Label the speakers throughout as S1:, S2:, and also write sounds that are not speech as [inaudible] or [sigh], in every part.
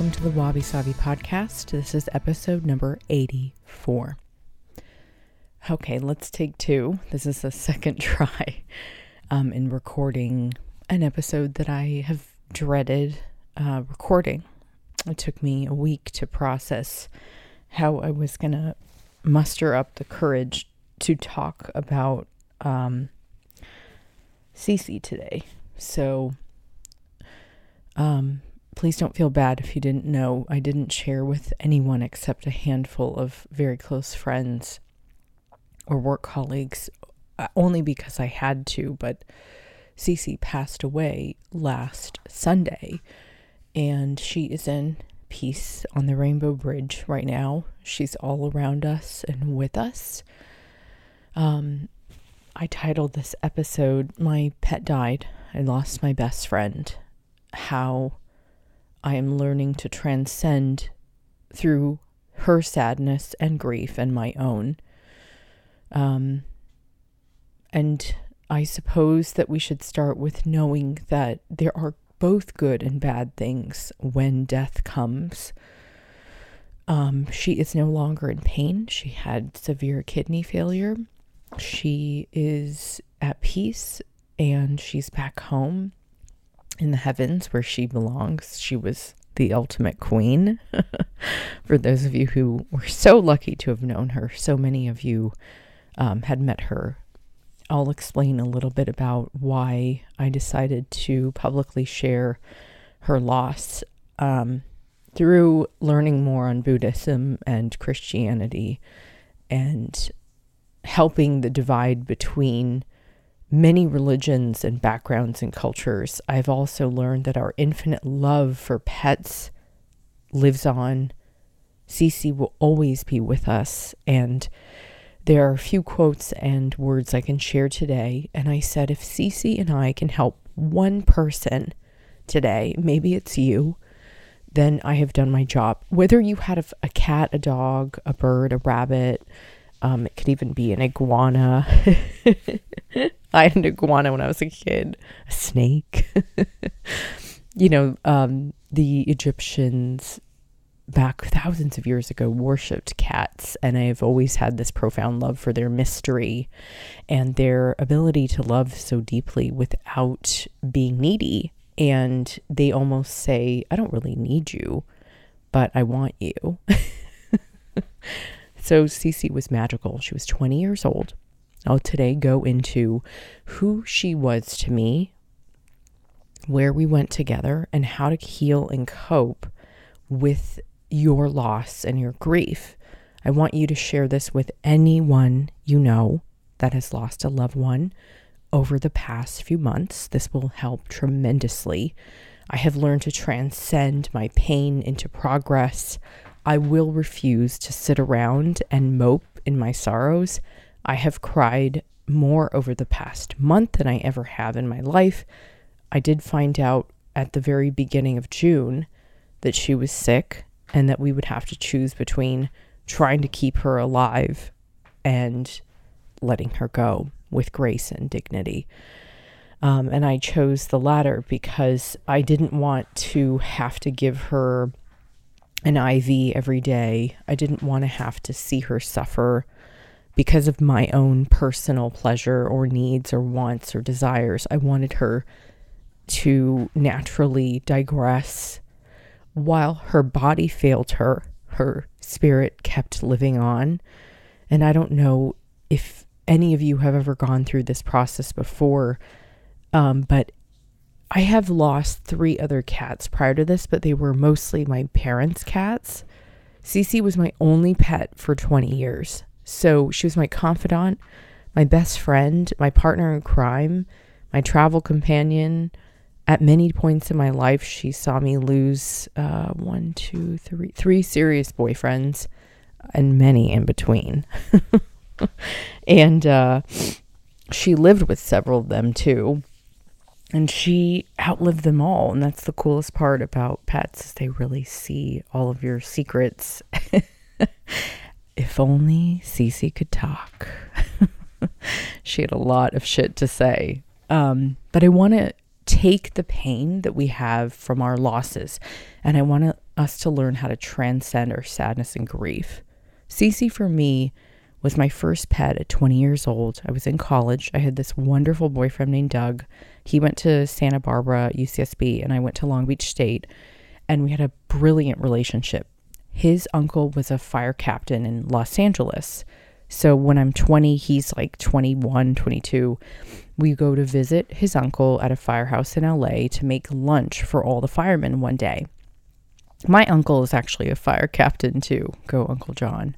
S1: welcome to the Wabi Sabi podcast. This is episode number 84. Okay, let's take two. This is the [laughs] second try um, in recording an episode that I have dreaded uh, recording. It took me a week to process how I was going to muster up the courage to talk about um, Cece today. So, um, please don't feel bad if you didn't know. I didn't share with anyone except a handful of very close friends or work colleagues, uh, only because I had to. But Cece passed away last Sunday, and she is in peace on the Rainbow Bridge right now. She's all around us and with us. Um, I titled this episode, My Pet Died. I lost my best friend. How I am learning to transcend through her sadness and grief and my own. Um, and I suppose that we should start with knowing that there are both good and bad things when death comes. Um, she is no longer in pain. She had severe kidney failure. She is at peace and she's back home in the heavens where she belongs. She was the ultimate queen. [laughs] For those of you who were so lucky to have known her, so many of you um, had met her. I'll explain a little bit about why I decided to publicly share her loss um, through learning more on Buddhism and Christianity and helping the divide between many religions and backgrounds and cultures, I've also learned that our infinite love for pets lives on. Cece will always be with us. And there are a few quotes and words I can share today. And I said, if Cece and I can help one person today, maybe it's you, then I have done my job. Whether you had a, a cat, a dog, a bird, a rabbit, um, it could even be an iguana. [laughs] [laughs] I had an iguana when I was a kid, a snake. [laughs] you know, um, the Egyptians back thousands of years ago worshipped cats, and I've always had this profound love for their mystery and their ability to love so deeply without being needy. And they almost say, I don't really need you, but I want you. [laughs] so Cece was magical. She was 20 years old. I'll today go into who she was to me, where we went together, and how to heal and cope with your loss and your grief. I want you to share this with anyone you know that has lost a loved one over the past few months. This will help tremendously. I have learned to transcend my pain into progress. I will refuse to sit around and mope in my sorrows. I have cried more over the past month than I ever have in my life. I did find out at the very beginning of June that she was sick and that we would have to choose between trying to keep her alive and letting her go with grace and dignity. Um, and I chose the latter because I didn't want to have to give her an IV every day. I didn't want to have to see her suffer because of my own personal pleasure or needs or wants or desires. I wanted her to naturally digress while her body failed her. Her spirit kept living on. And I don't know if any of you have ever gone through this process before, um, but I have lost three other cats prior to this, but they were mostly my parents' cats. Cece was my only pet for 20 years. So she was my confidant, my best friend, my partner in crime, my travel companion. At many points in my life, she saw me lose uh, one, two, three, three serious boyfriends and many in between. [laughs] and uh, she lived with several of them too. And she outlived them all. And that's the coolest part about pets is they really see all of your secrets [laughs] if only Cece could talk. [laughs] she had a lot of shit to say. Um, but I want to take the pain that we have from our losses and I want us to learn how to transcend our sadness and grief. Cece, for me, was my first pet at 20 years old. I was in college. I had this wonderful boyfriend named Doug. He went to Santa Barbara, UCSB, and I went to Long Beach State. And we had a brilliant relationship. His uncle was a fire captain in Los Angeles. So when I'm 20, he's like 21, 22. We go to visit his uncle at a firehouse in LA to make lunch for all the firemen one day. My uncle is actually a fire captain too. Go, Uncle John.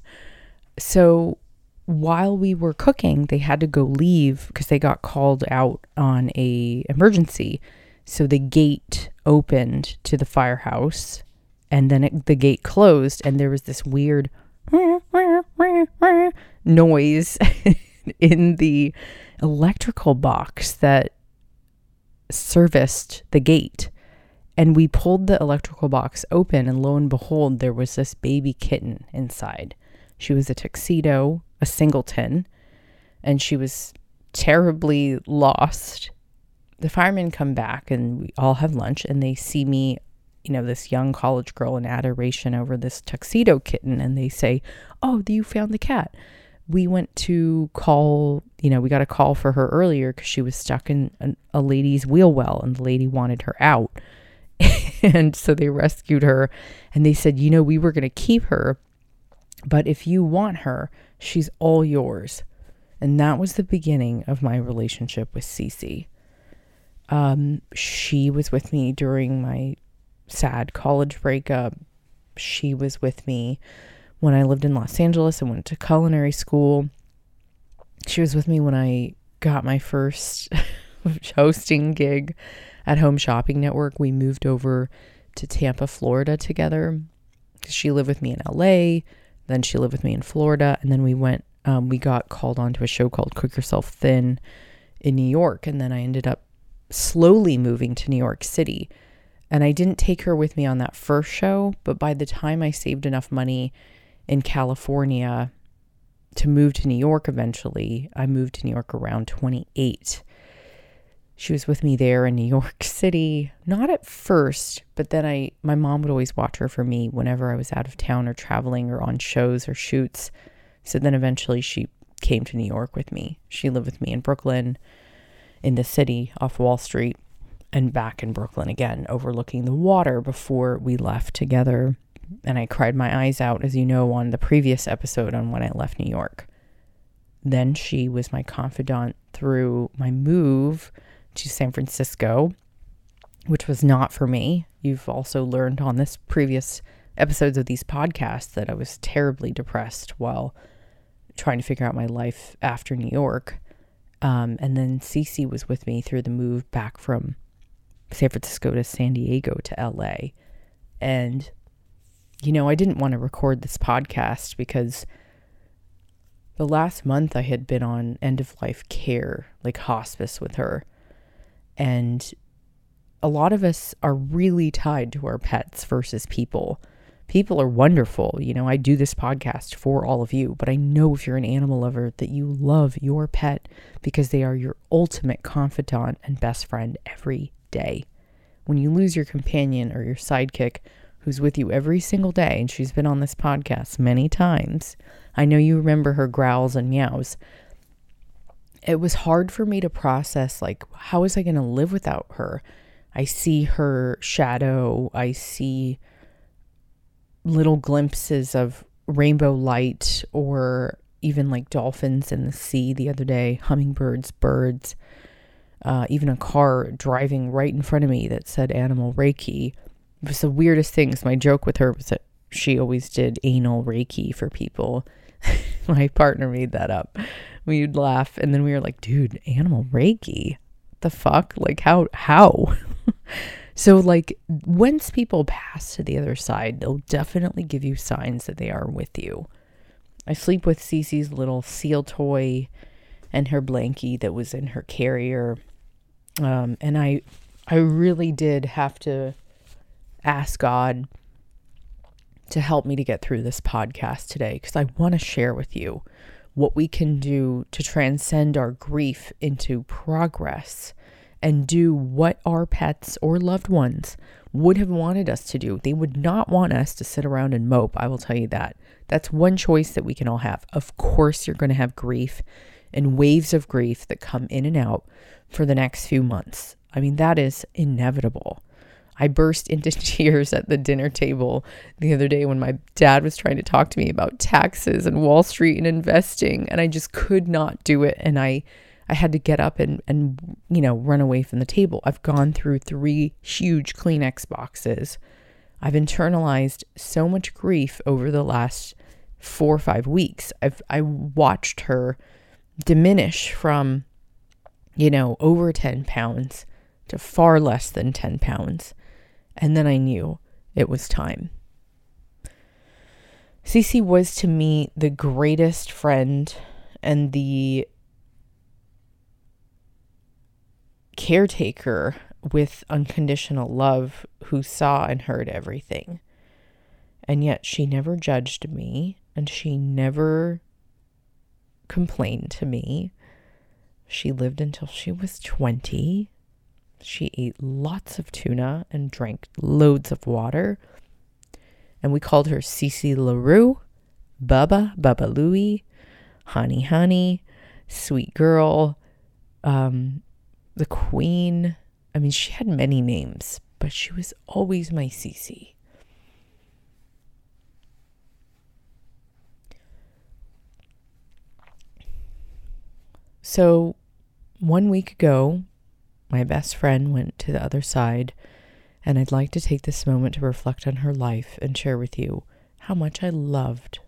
S1: So while we were cooking, they had to go leave because they got called out on a emergency. So the gate opened to the firehouse and then it, the gate closed and there was this weird noise [laughs] in the electrical box that serviced the gate. And we pulled the electrical box open, and lo and behold, there was this baby kitten inside. She was a tuxedo, a singleton, and she was terribly lost. The firemen come back, and we all have lunch, and they see me, you know, this young college girl in adoration over this tuxedo kitten, and they say, Oh, you found the cat. We went to call, you know, we got a call for her earlier because she was stuck in a, a lady's wheel well, and the lady wanted her out. [laughs] and so they rescued her and they said, you know, we were going to keep her, but if you want her, she's all yours. And that was the beginning of my relationship with Cece. Um, she was with me during my sad college breakup. She was with me when I lived in Los Angeles and went to culinary school. She was with me when I got my first [laughs] hosting gig at Home Shopping Network. We moved over to Tampa, Florida together. She lived with me in LA, then she lived with me in Florida, and then we went, um, we got called onto a show called Cook Yourself Thin in New York, and then I ended up slowly moving to New York City. And I didn't take her with me on that first show, but by the time I saved enough money in California to move to New York eventually, I moved to New York around 28. She was with me there in New York [laughs] City. Not at first, but then I my mom would always watch her for me whenever I was out of town or traveling or on shows or shoots. So then eventually she came to New York with me. She lived with me in Brooklyn in the city off Wall Street and back in Brooklyn again overlooking the water before we left together. And I cried my eyes out as you know on the previous episode on when I left New York. Then she was my confidant through my move to San Francisco, which was not for me. You've also learned on this previous episodes of these podcasts that I was terribly depressed while trying to figure out my life after New York. Um, and then Cece was with me through the move back from San Francisco to San Diego to LA. And, you know, I didn't want to record this podcast because the last month I had been on end of life care, like hospice with her. And a lot of us are really tied to our pets versus people. People are wonderful. You know, I do this podcast for all of you, but I know if you're an animal lover that you love your pet because they are your ultimate confidant and best friend every day. When you lose your companion or your sidekick who's with you every single day, and she's been on this podcast many times, I know you remember her growls and meows, it was hard for me to process like how is I going to live without her? I see her shadow, I see little glimpses of rainbow light or even like dolphins in the sea the other day, hummingbirds, birds, uh, even a car driving right in front of me that said animal Reiki. It was the weirdest things. My joke with her was that she always did anal Reiki for people. [laughs] My partner made that up we'd laugh and then we were like dude animal reiki the fuck like how how [laughs] so like once people pass to the other side they'll definitely give you signs that they are with you i sleep with Cece's little seal toy and her blankie that was in her carrier um, and i i really did have to ask god to help me to get through this podcast today because i want to share with you what we can do to transcend our grief into progress and do what our pets or loved ones would have wanted us to do. They would not want us to sit around and mope. I will tell you that. That's one choice that we can all have. Of course, you're going to have grief and waves of grief that come in and out for the next few months. I mean, that is inevitable. I burst into [laughs] tears at the dinner table the other day when my dad was trying to talk to me about taxes and Wall Street and investing, and I just could not do it. And I, I had to get up and, and you know run away from the table. I've gone through three huge Kleenex boxes. I've internalized so much grief over the last four or five weeks. I've I watched her diminish from, you know, over ten pounds to far less than ten pounds and then I knew it was time. Cece was to me the greatest friend and the caretaker with unconditional love who saw and heard everything. And yet she never judged me and she never complained to me. She lived until she was 20 she ate lots of tuna and drank loads of water. And we called her Cece LaRue, Bubba, Bubba Louie, Honey Honey, Sweet Girl, um, the Queen. I mean, she had many names, but she was always my Cece. So, one week ago, my best friend went to the other side, and I'd like to take this moment to reflect on her life and share with you how much I loved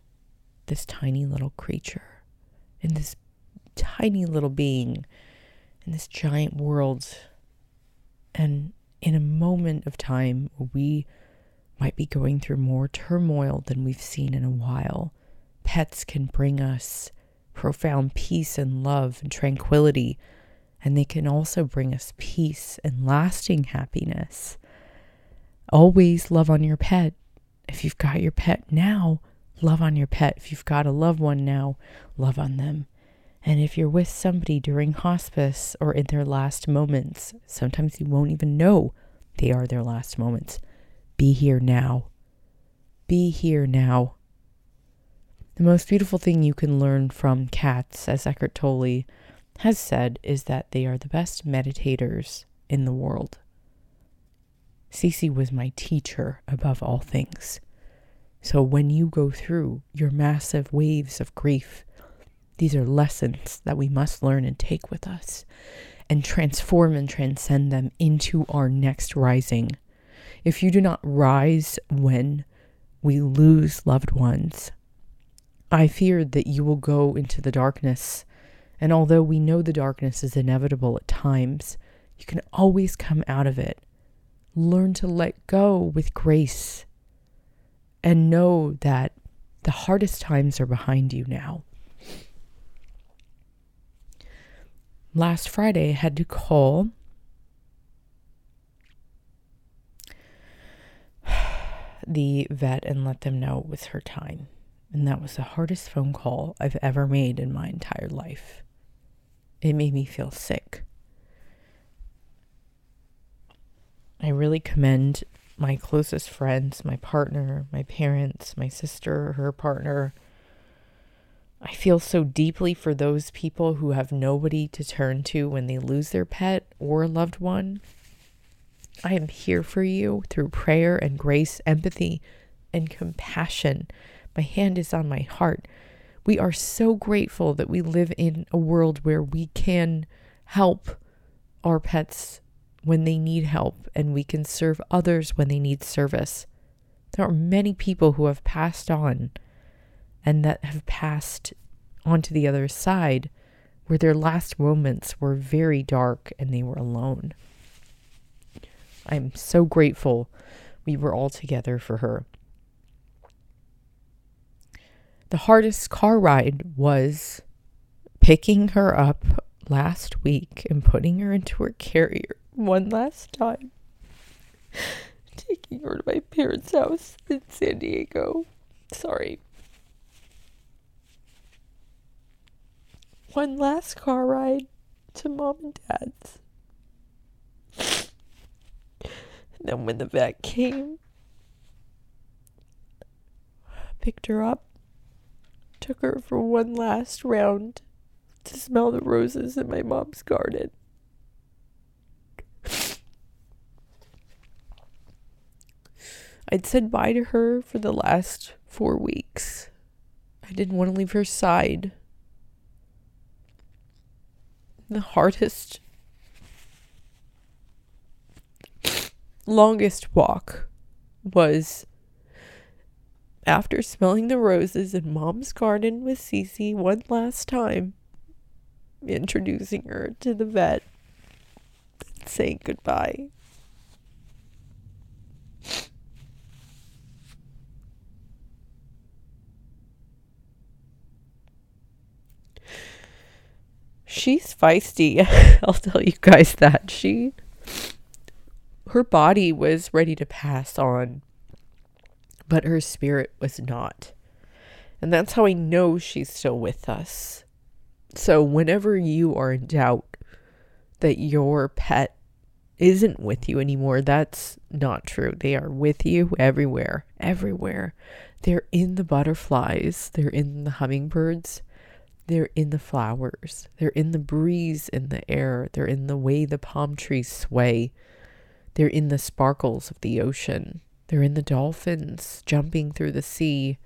S1: this tiny little creature and this tiny little being in this giant world. And in a moment of time, we might be going through more turmoil than we've seen in a while. Pets can bring us profound peace and love and tranquility and they can also bring us peace and lasting happiness. Always love on your pet. If you've got your pet now, love on your pet. If you've got a loved one now, love on them. And if you're with somebody during hospice or in their last moments, sometimes you won't even know they are their last moments. Be here now. Be here now. The most beautiful thing you can learn from cats, as Eckhart Tolle has said is that they are the best meditators in the world. Cece was my teacher above all things. So when you go through your massive waves of grief, these are lessons that we must learn and take with us and transform and transcend them into our next rising. If you do not rise when we lose loved ones, I fear that you will go into the darkness and although we know the darkness is inevitable at times, you can always come out of it. Learn to let go with grace and know that the hardest times are behind you now. Last Friday, I had to call [sighs] the vet and let them know it was her time. And that was the hardest phone call I've ever made in my entire life. It made me feel sick. I really commend my closest friends, my partner, my parents, my sister, her partner. I feel so deeply for those people who have nobody to turn to when they lose their pet or loved one. I am here for you through prayer and grace, empathy and compassion. My hand is on my heart. We are so grateful that we live in a world where we can help our pets when they need help and we can serve others when they need service. There are many people who have passed on and that have passed onto the other side where their last moments were very dark and they were alone. I'm so grateful we were all together for her. The hardest car ride was picking her up last week and putting her into her carrier one last time. [laughs] Taking her to my parents' house in San Diego. Sorry. One last car ride to mom and dad's. And then when the vet came, picked her up, took her for one last round to smell the roses in my mom's garden. I'd said bye to her for the last four weeks. I didn't want to leave her side. The hardest, longest walk was after smelling the roses in mom's garden with Cece one last time, introducing her to the vet, and saying goodbye. she's feisty. [laughs] I'll tell you guys that. She her body was ready to pass on, but her spirit was not. And that's how I know she's still with us. So whenever you are in doubt that your pet isn't with you anymore, that's not true. They are with you everywhere, everywhere. They're in the butterflies, they're in the hummingbirds, they're in the flowers, they're in the breeze in the air, they're in the way the palm trees sway, they're in the sparkles of the ocean, they're in the dolphins jumping through the sea,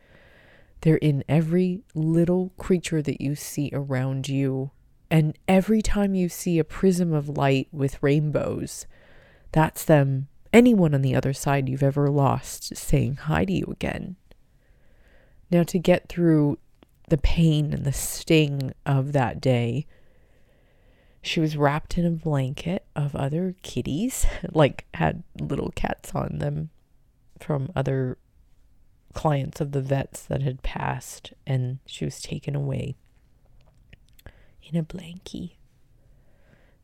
S1: they're in every little creature that you see around you. And every time you see a prism of light with rainbows, that's them, anyone on the other side you've ever lost, saying hi to you again. Now, to get through the pain and the sting of that day. She was wrapped in a blanket of other kitties, [laughs] like had little cats on them from other clients of the vets that had passed, and she was taken away in a blankie.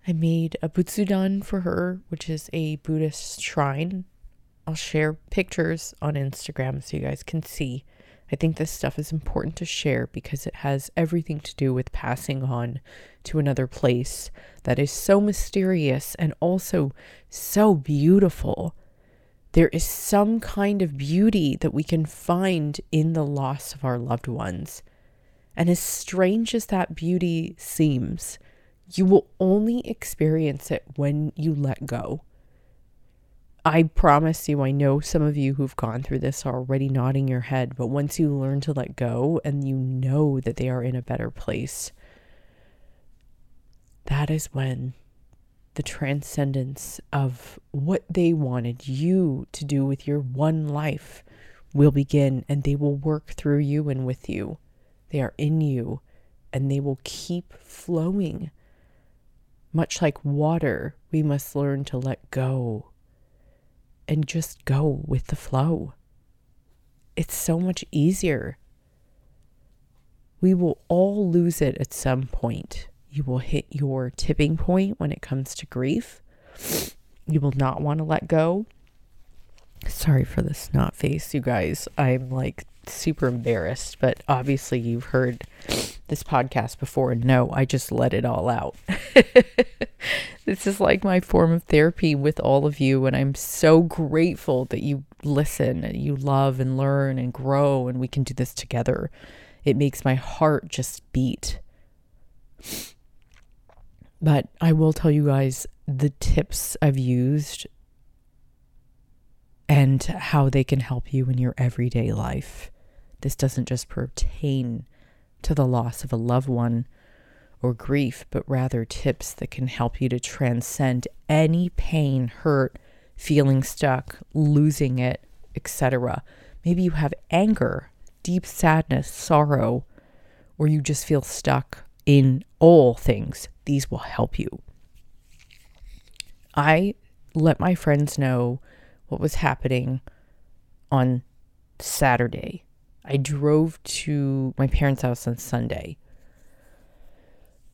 S1: I made a butsudan for her, which is a Buddhist shrine. I'll share pictures on Instagram so you guys can see. I think this stuff is important to share because it has everything to do with passing on to another place that is so mysterious and also so beautiful. There is some kind of beauty that we can find in the loss of our loved ones. And as strange as that beauty seems, you will only experience it when you let go. I promise you, I know some of you who've gone through this are already nodding your head, but once you learn to let go and you know that they are in a better place, that is when the transcendence of what they wanted you to do with your one life will begin and they will work through you and with you. They are in you and they will keep flowing. Much like water, we must learn to let go and just go with the flow. It's so much easier. We will all lose it at some point. You will hit your tipping point when it comes to grief. You will not want to let go. Sorry for the snot face, you guys. I'm like super embarrassed, but obviously you've heard this podcast before and no, I just let it all out. [laughs] this is like my form of therapy with all of you, and I'm so grateful that you listen and you love and learn and grow, and we can do this together. It makes my heart just beat. But I will tell you guys the tips I've used and how they can help you in your everyday life. This doesn't just pertain to the loss of a loved one or grief, but rather tips that can help you to transcend any pain, hurt, feeling stuck, losing it, etc. Maybe you have anger, deep sadness, sorrow, or you just feel stuck in all things. These will help you. I let my friends know what was happening on Saturday. I drove to my parents' house on Sunday.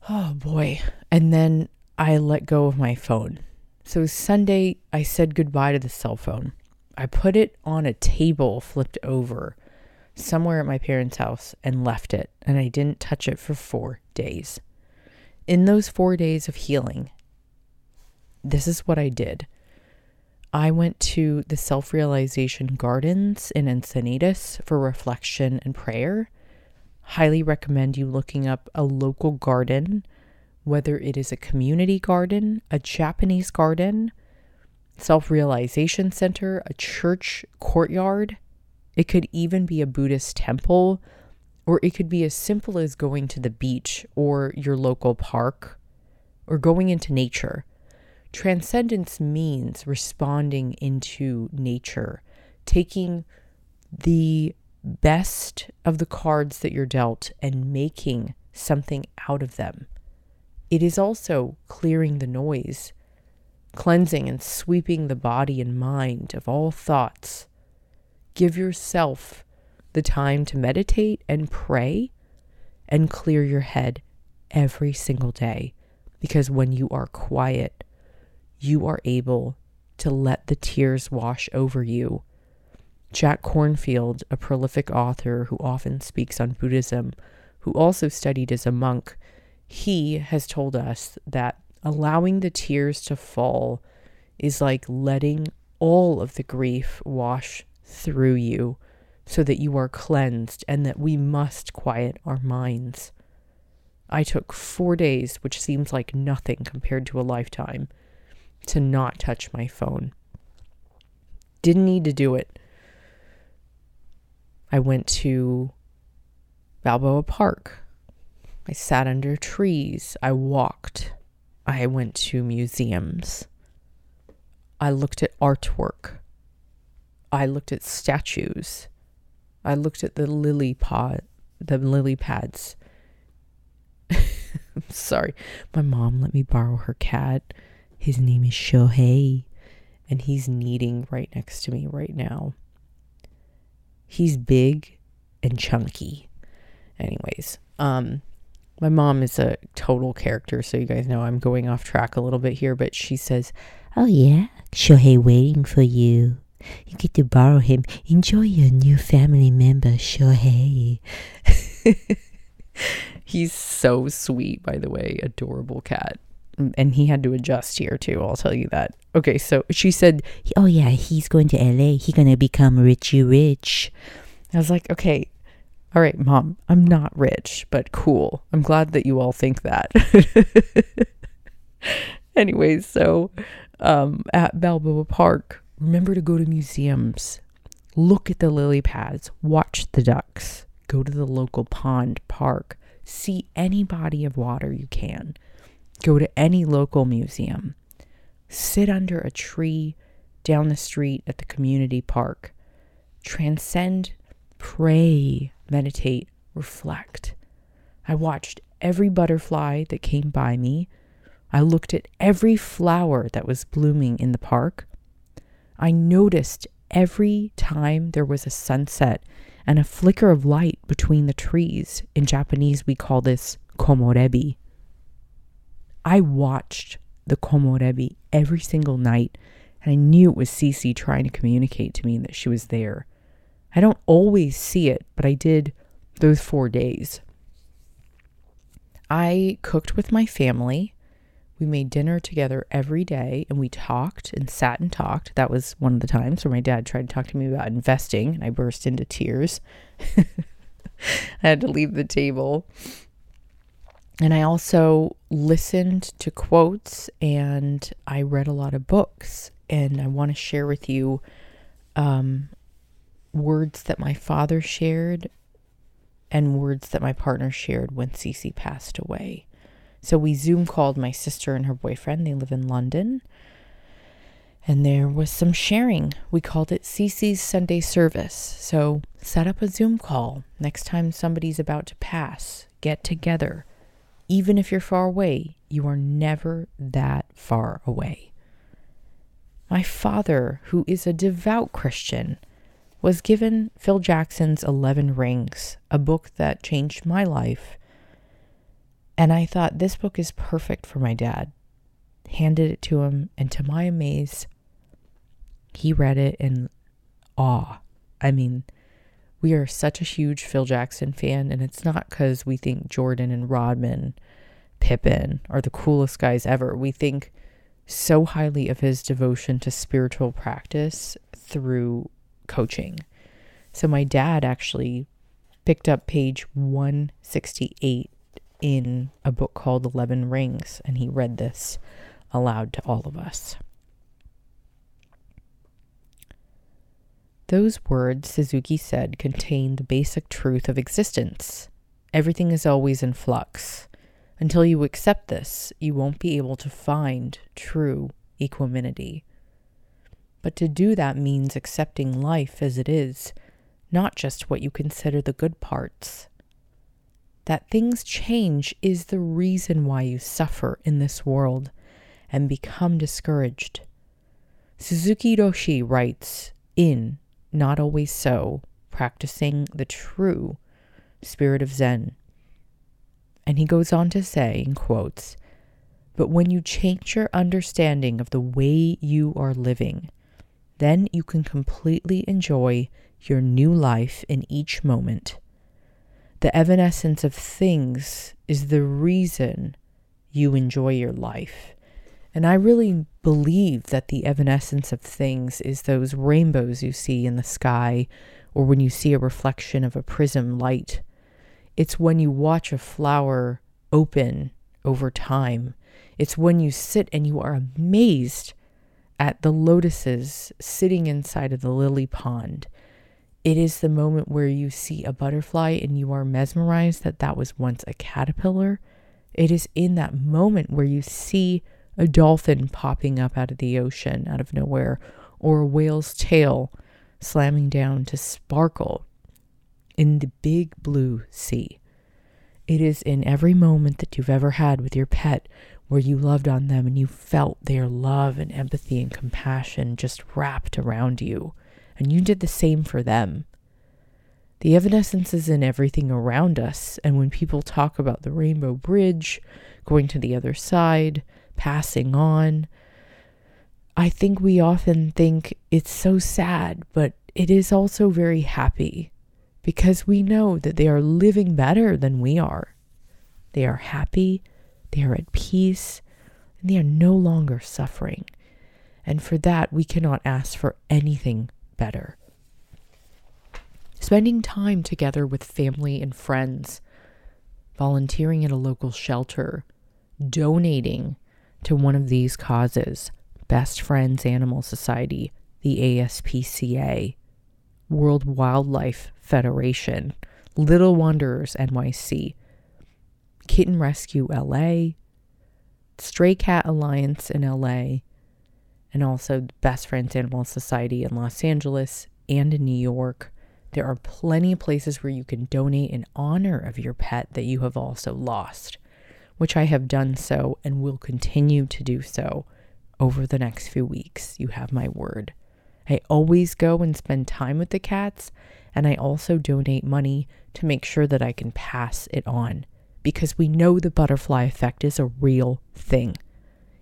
S1: Oh boy. And then I let go of my phone. So Sunday, I said goodbye to the cell phone. I put it on a table flipped over somewhere at my parents' house and left it, and I didn't touch it for four days. In those four days of healing, this is what I did I went to the Self Realization Gardens in Encinitas for reflection and prayer. Highly recommend you looking up a local garden, whether it is a community garden, a Japanese garden, self realization center, a church courtyard. It could even be a Buddhist temple, or it could be as simple as going to the beach or your local park or going into nature. Transcendence means responding into nature, taking the best of the cards that you're dealt and making something out of them. It is also clearing the noise, cleansing and sweeping the body and mind of all thoughts. Give yourself the time to meditate and pray and clear your head every single day. Because when you are quiet, you are able to let the tears wash over you. Jack Kornfield, a prolific author who often speaks on Buddhism, who also studied as a monk, he has told us that allowing the tears to fall is like letting all of the grief wash through you so that you are cleansed and that we must quiet our minds. I took four days, which seems like nothing compared to a lifetime, to not touch my phone. Didn't need to do it. I went to Balboa Park. I sat under trees. I walked. I went to museums. I looked at artwork. I looked at statues. I looked at the lily pod, the lily pads. [laughs] I'm sorry. My mom let me borrow her cat. His name is Shohei, and he's kneading right next to me right now. He's big and chunky. Anyways, um, my mom is a total character, so you guys know I'm going off track a little bit here, but she says, Oh, yeah, Shohei waiting for you. You get to borrow him. Enjoy your new family member, Shohei. [laughs] He's so sweet, by the way. Adorable cat. And he had to adjust here too, I'll tell you that. Okay, so she said, Oh, yeah, he's going to LA. He's going to become richy rich. I was like, Okay, all right, mom, I'm not rich, but cool. I'm glad that you all think that. [laughs] Anyways, so um, at Balboa Park, remember to go to museums, look at the lily pads, watch the ducks, go to the local pond, park, see any body of water you can, go to any local museum, sit under a tree down the street at the community park, transcend, pray, meditate, reflect. I watched every butterfly that came by me. I looked at every flower that was blooming in the park. I noticed every time there was a sunset and a flicker of light between the trees. In Japanese, we call this komorebi. I watched the komorebi every single night, and I knew it was Cece trying to communicate to me that she was there. I don't always see it, but I did those four days. I cooked with my family. We made dinner together every day and we talked and sat and talked. That was one of the times where my dad tried to talk to me about investing and I burst into tears. [laughs] I had to leave the table. And I also listened to quotes and I read a lot of books. And I want to share with you um, words that my father shared and words that my partner shared when Cece passed away. So we Zoom called my sister and her boyfriend. They live in London. And there was some sharing. We called it Cece's Sunday service. So set up a Zoom call. Next time somebody's about to pass, get together. Even if you're far away, you are never that far away. My father, who is a devout Christian, was given Phil Jackson's 11 Rings, a book that changed my life. And I thought this book is perfect for my dad. Handed it to him, and to my amaze, he read it in awe. I mean, we are such a huge Phil Jackson fan, and it's not because we think Jordan and Rodman, Pippen are the coolest guys ever. We think so highly of his devotion to spiritual practice through coaching. So my dad actually picked up page 168 in a book called 11 Rings, and he read this aloud to all of us. Those words, Suzuki said, contain the basic truth of existence. Everything is always in flux. Until you accept this, you won't be able to find true equanimity. But to do that means accepting life as it is, not just what you consider the good parts. That things change is the reason why you suffer in this world and become discouraged. Suzuki Roshi writes in Not Always So, practicing the true spirit of Zen. And he goes on to say, in quotes, but when you change your understanding of the way you are living, then you can completely enjoy your new life in each moment. The evanescence of things is the reason you enjoy your life. And I really believe that the evanescence of things is those rainbows you see in the sky or when you see a reflection of a prism light it's when you watch a flower open over time. It's when you sit and you are amazed at the lotuses sitting inside of the lily pond. It is the moment where you see a butterfly and you are mesmerized that that was once a caterpillar. It is in that moment where you see a dolphin popping up out of the ocean out of nowhere or a whale's tail slamming down to sparkle in the big blue sea. It is in every moment that you've ever had with your pet where you loved on them and you felt their love and empathy and compassion just wrapped around you, and you did the same for them. The evanescence is in everything around us, and when people talk about the Rainbow Bridge, going to the other side, passing on, I think we often think it's so sad, but it is also very happy because we know that they are living better than we are. They are happy, they are at peace, and they are no longer suffering. And for that, we cannot ask for anything better. Spending time together with family and friends, volunteering at a local shelter, donating to one of these causes Best Friends Animal Society, the ASPCA, World Wildlife Federation, Little Wanderers NYC, Kitten Rescue LA, Stray Cat Alliance in LA, and also Best Friends Animal Society in Los Angeles and in New York. There are plenty of places where you can donate in honor of your pet that you have also lost, which I have done so and will continue to do so over the next few weeks. You have my word. I always go and spend time with the cats, and I also donate money to make sure that I can pass it on because we know the butterfly effect is a real thing.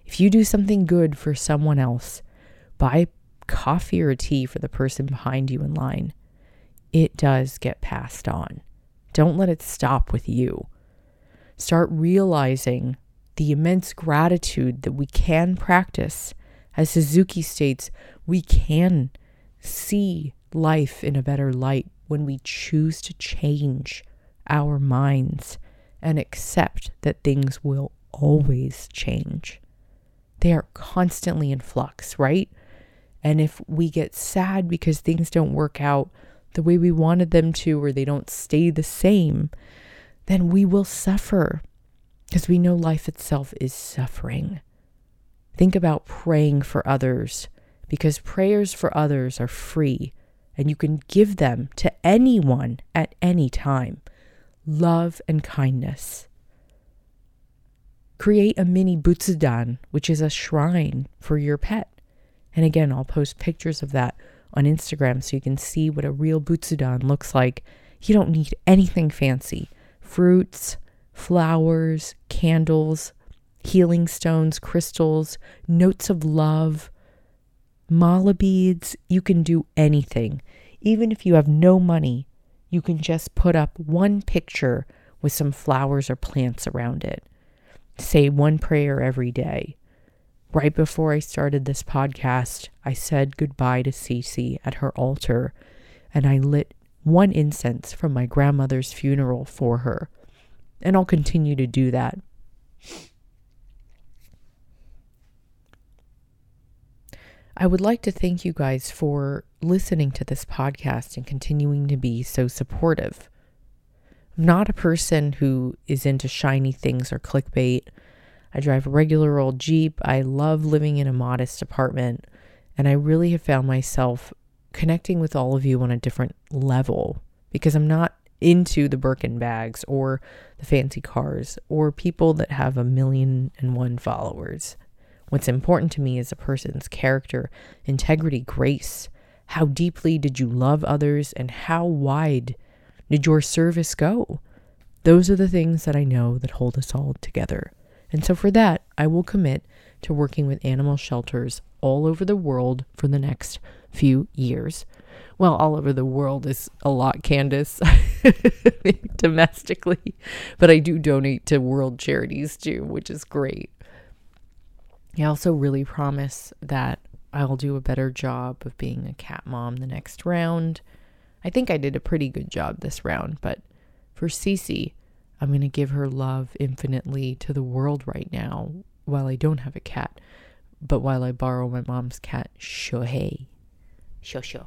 S1: If you do something good for someone else, buy coffee or tea for the person behind you in line, it does get passed on. Don't let it stop with you. Start realizing the immense gratitude that we can practice as Suzuki states, we can see life in a better light when we choose to change our minds and accept that things will always change. They are constantly in flux, right? And if we get sad because things don't work out the way we wanted them to, or they don't stay the same, then we will suffer because we know life itself is suffering. Think about praying for others because prayers for others are free and you can give them to anyone at any time. Love and kindness. Create a mini butsudan, which is a shrine for your pet. And again, I'll post pictures of that on Instagram so you can see what a real butsudan looks like. You don't need anything fancy fruits, flowers, candles, healing stones, crystals, notes of love, mala beads. You can do anything. Even if you have no money, you can just put up one picture with some flowers or plants around it. Say one prayer every day. Right before I started this podcast, I said goodbye to Cece at her altar and I lit one incense from my grandmother's funeral for her. And I'll continue to do that. I would like to thank you guys for listening to this podcast and continuing to be so supportive. Not a person who is into shiny things or clickbait. I drive a regular old Jeep. I love living in a modest apartment. And I really have found myself connecting with all of you on a different level because I'm not into the Birkin bags or the fancy cars or people that have a million and one followers. What's important to me is a person's character, integrity, grace. How deeply did you love others and how wide did your service go? Those are the things that I know that hold us all together. And so for that, I will commit to working with animal shelters all over the world for the next few years. Well, all over the world is a lot, Candice, [laughs] domestically, but I do donate to world charities too, which is great. I also really promise that I'll do a better job of being a cat mom the next round. I think I did a pretty good job this round, but for Cece, I'm going to give her love infinitely to the world right now while I don't have a cat, but while I borrow my mom's cat, Shohei. Shosho.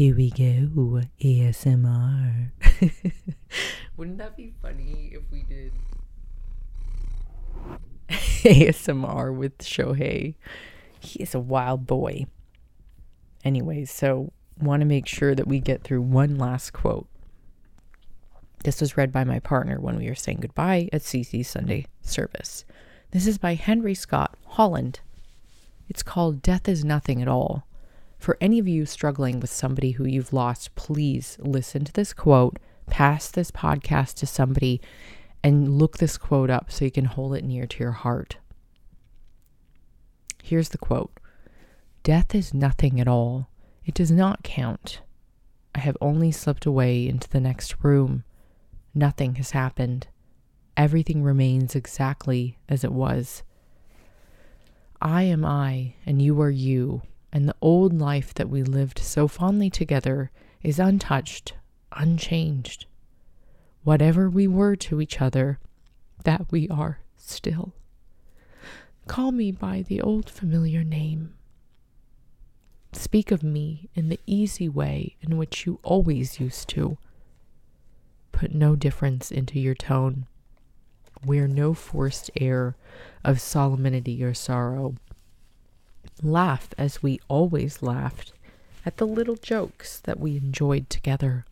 S1: Here we go, ASMR. [laughs] Wouldn't that be funny if we did ASMR with Shohei? He is a wild boy. Anyways, so want to make sure that we get through one last quote. This was read by my partner when we were saying goodbye at Cece's Sunday service. This is by Henry Scott Holland. It's called Death is Nothing at All. For any of you struggling with somebody who you've lost, please listen to this quote, pass this podcast to somebody, and look this quote up so you can hold it near to your heart. Here's the quote Death is nothing at all. It does not count. I have only slipped away into the next room. Nothing has happened. Everything remains exactly as it was. I am I, and you are you, and the old life that we lived so fondly together is untouched, unchanged. Whatever we were to each other, that we are still. Call me by the old familiar name. Speak of me in the easy way in which you always used to. Put no difference into your tone. Wear no forced air of solemnity or sorrow laugh as we always laughed at the little jokes that we enjoyed together.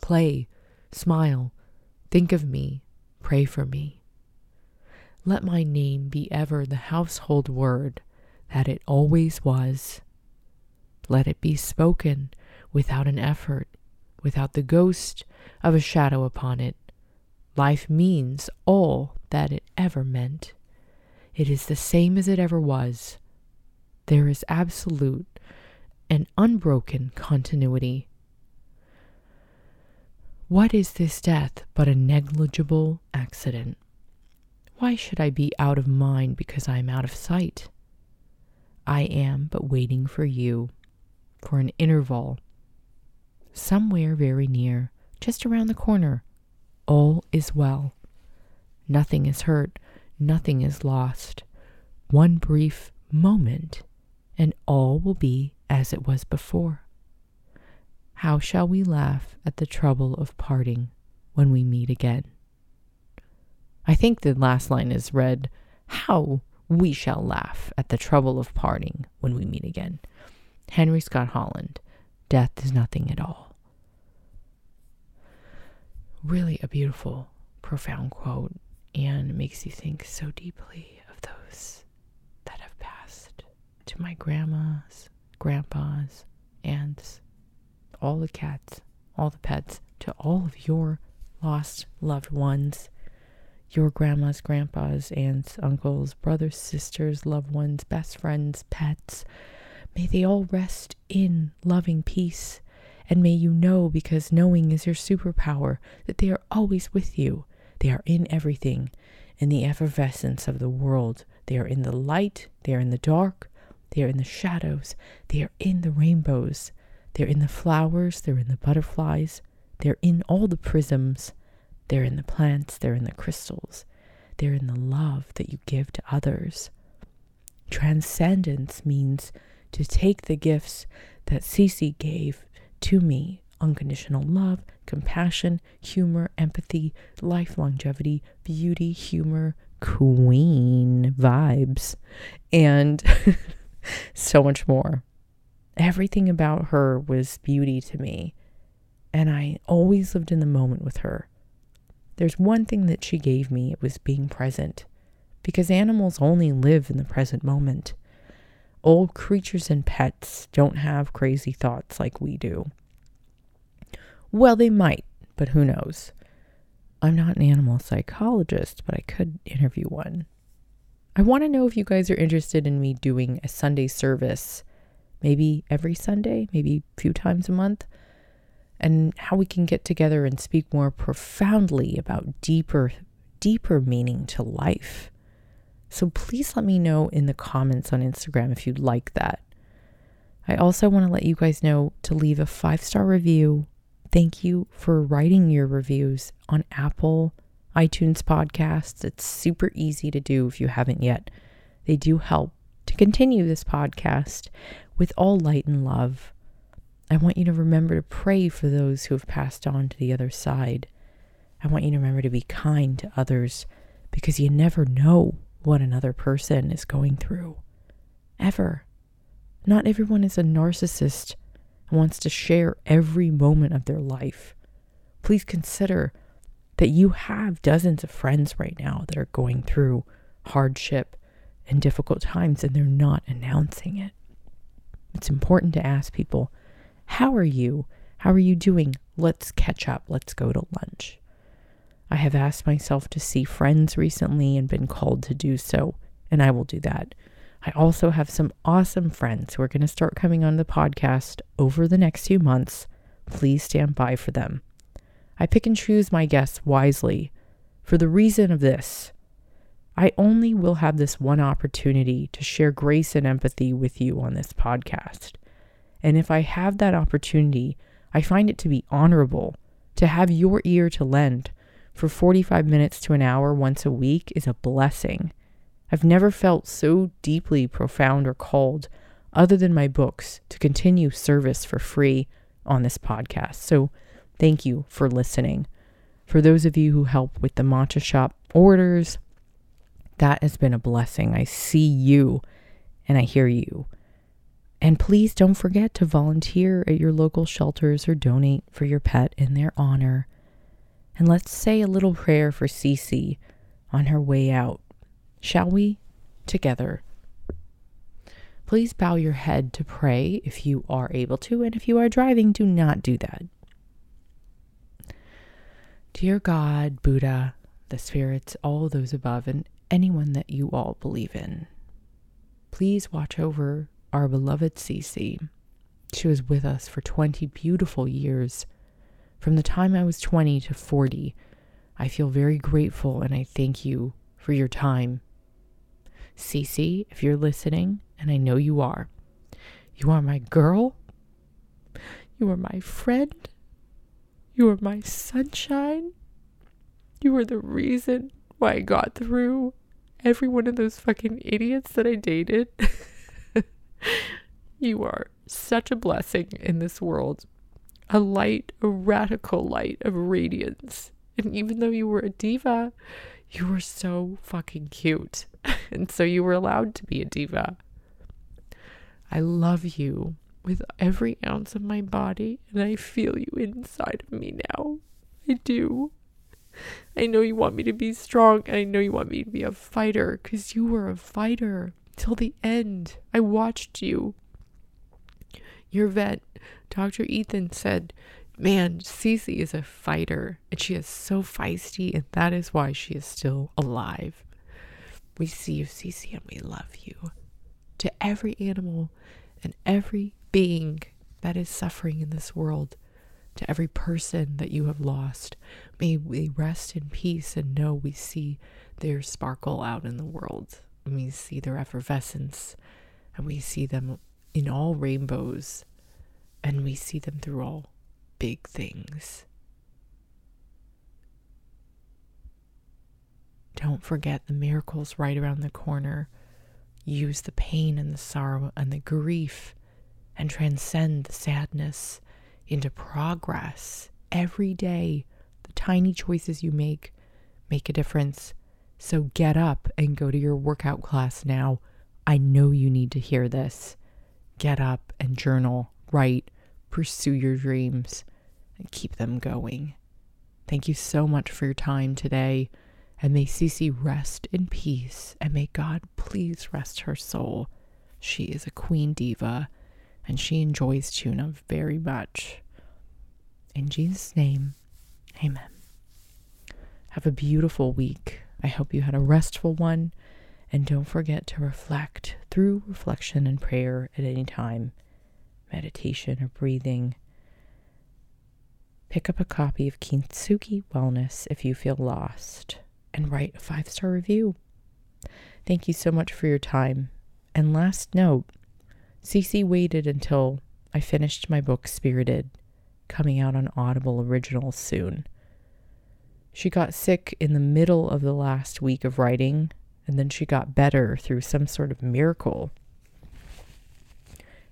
S1: Play, smile, think of me, pray for me. Let my name be ever the household word that it always was. Let it be spoken without an effort, without the ghost of a shadow upon it. Life means all that it ever meant. It is the same as it ever was there is absolute and unbroken continuity. What is this death but a negligible accident? Why should I be out of mind because I am out of sight? I am but waiting for you, for an interval, somewhere very near, just around the corner. All is well. Nothing is hurt, nothing is lost. One brief moment and all will be as it was before. How shall we laugh at the trouble of parting when we meet again? I think the last line is read, How we shall laugh at the trouble of parting when we meet again. Henry Scott Holland, Death is Nothing at All. Really a beautiful, profound quote, and makes you think so deeply to my grandmas, grandpas, aunts, all the cats, all the pets, to all of your lost loved ones, your grandmas, grandpas, aunts, uncles, brothers, sisters, loved ones, best friends, pets, May they all rest in loving peace. And may you know, because knowing is your superpower, that they are always with you. They are in everything, in the effervescence of the world. They are in the light, they are in the dark, they are in the shadows, they are in the rainbows, they're in the flowers, they're in the butterflies, they're in all the prisms, they're in the plants, they're in the crystals, they're in the love that you give to others. Transcendence means to take the gifts that Cece gave to me. Unconditional love, compassion, humor, empathy, life longevity, beauty, humor, queen vibes, and [laughs] so much more. Everything about her was beauty to me, and I always lived in the moment with her. There's one thing that she gave me, it was being present, because animals only live in the present moment. Old creatures and pets don't have crazy thoughts like we do. Well, they might, but who knows? I'm not an animal psychologist, but I could interview one. I want to know if you guys are interested in me doing a Sunday service, maybe every Sunday, maybe a few times a month, and how we can get together and speak more profoundly about deeper, deeper meaning to life. So please let me know in the comments on Instagram if you'd like that. I also want to let you guys know to leave a five star review. Thank you for writing your reviews on Apple iTunes podcasts. It's super easy to do if you haven't yet. They do help to continue this podcast with all light and love. I want you to remember to pray for those who have passed on to the other side. I want you to remember to be kind to others because you never know what another person is going through. Ever. Not everyone is a narcissist and wants to share every moment of their life. Please consider that you have dozens of friends right now that are going through hardship and difficult times and they're not announcing it. It's important to ask people, How are you? How are you doing? Let's catch up. Let's go to lunch. I have asked myself to see friends recently and been called to do so, and I will do that. I also have some awesome friends who are going to start coming on the podcast over the next few months. Please stand by for them. I pick and choose my guests wisely for the reason of this. I only will have this one opportunity to share grace and empathy with you on this podcast. And if I have that opportunity, I find it to be honorable to have your ear to lend for 45 minutes to an hour once a week is a blessing. I've never felt so deeply profound or called, other than my books, to continue service for free on this podcast. So thank you for listening. For those of you who help with the matcha shop orders, that has been a blessing. I see you and I hear you. And please don't forget to volunteer at your local shelters or donate for your pet in their honor. And let's say a little prayer for Cece on her way out. Shall we? Together. Please bow your head to pray if you are able to, and if you are driving, do not do that. Dear God, Buddha, the spirits, all those above, and anyone that you all believe in, please watch over our beloved Cece. She was with us for 20 beautiful years from the time I was 20 to 40, I feel very grateful and I thank you for your time. Cece, if you're listening, and I know you are, you are my girl. You are my friend. You are my sunshine. You are the reason why I got through every one of those fucking idiots that I dated. [laughs] you are such a blessing in this world a light, a radical light of radiance. And even though you were a diva, you were so fucking cute. [laughs] and so you were allowed to be a diva. I love you with every ounce of my body, and I feel you inside of me now. I do. I know you want me to be strong, and I know you want me to be a fighter, because you were a fighter till the end. I watched you. Your vet Dr. Ethan said, Man, Cece is a fighter and she is so feisty, and that is why she is still alive. We see you, Cece, and we love you. To every animal and every being that is suffering in this world, to every person that you have lost. May we rest in peace and know we see their sparkle out in the world. And we see their effervescence and we see them in all rainbows and we see them through all big things. Don't forget the miracles right around the corner. Use the pain and the sorrow and the grief and transcend the sadness into progress. Every day, the tiny choices you make make a difference. So get up and go to your workout class now. I know you need to hear this. Get up and journal, write, pursue your dreams, and keep them going. Thank you so much for your time today. And may Cece rest in peace, and may God please rest her soul. She is a queen diva and she enjoys tuna very much. In Jesus' name, amen. Have a beautiful week. I hope you had a restful one. And don't forget to reflect through reflection and prayer at any time, meditation or breathing. Pick up a copy of Kintsugi Wellness if you feel lost and write a five star review. Thank you so much for your time. And last note Cece waited until I finished my book, Spirited, coming out on Audible Originals soon. She got sick in the middle of the last week of writing, and then she got better through some sort of miracle.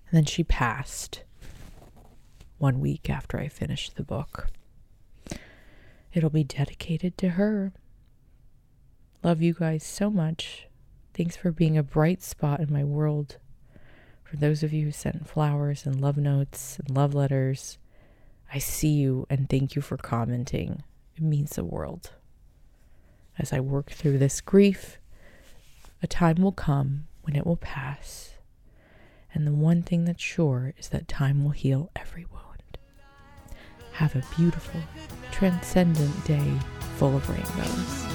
S1: And then she passed one week after I finished the book. It'll be dedicated to her. Love you guys so much. Thanks for being a bright spot in my world. For those of you who sent flowers and love notes and love letters, I see you and thank you for commenting. It means the world. As I work through this grief, a time will come when it will pass. And the one thing that's sure is that time will heal every wound. Have a beautiful, transcendent day full of rainbows.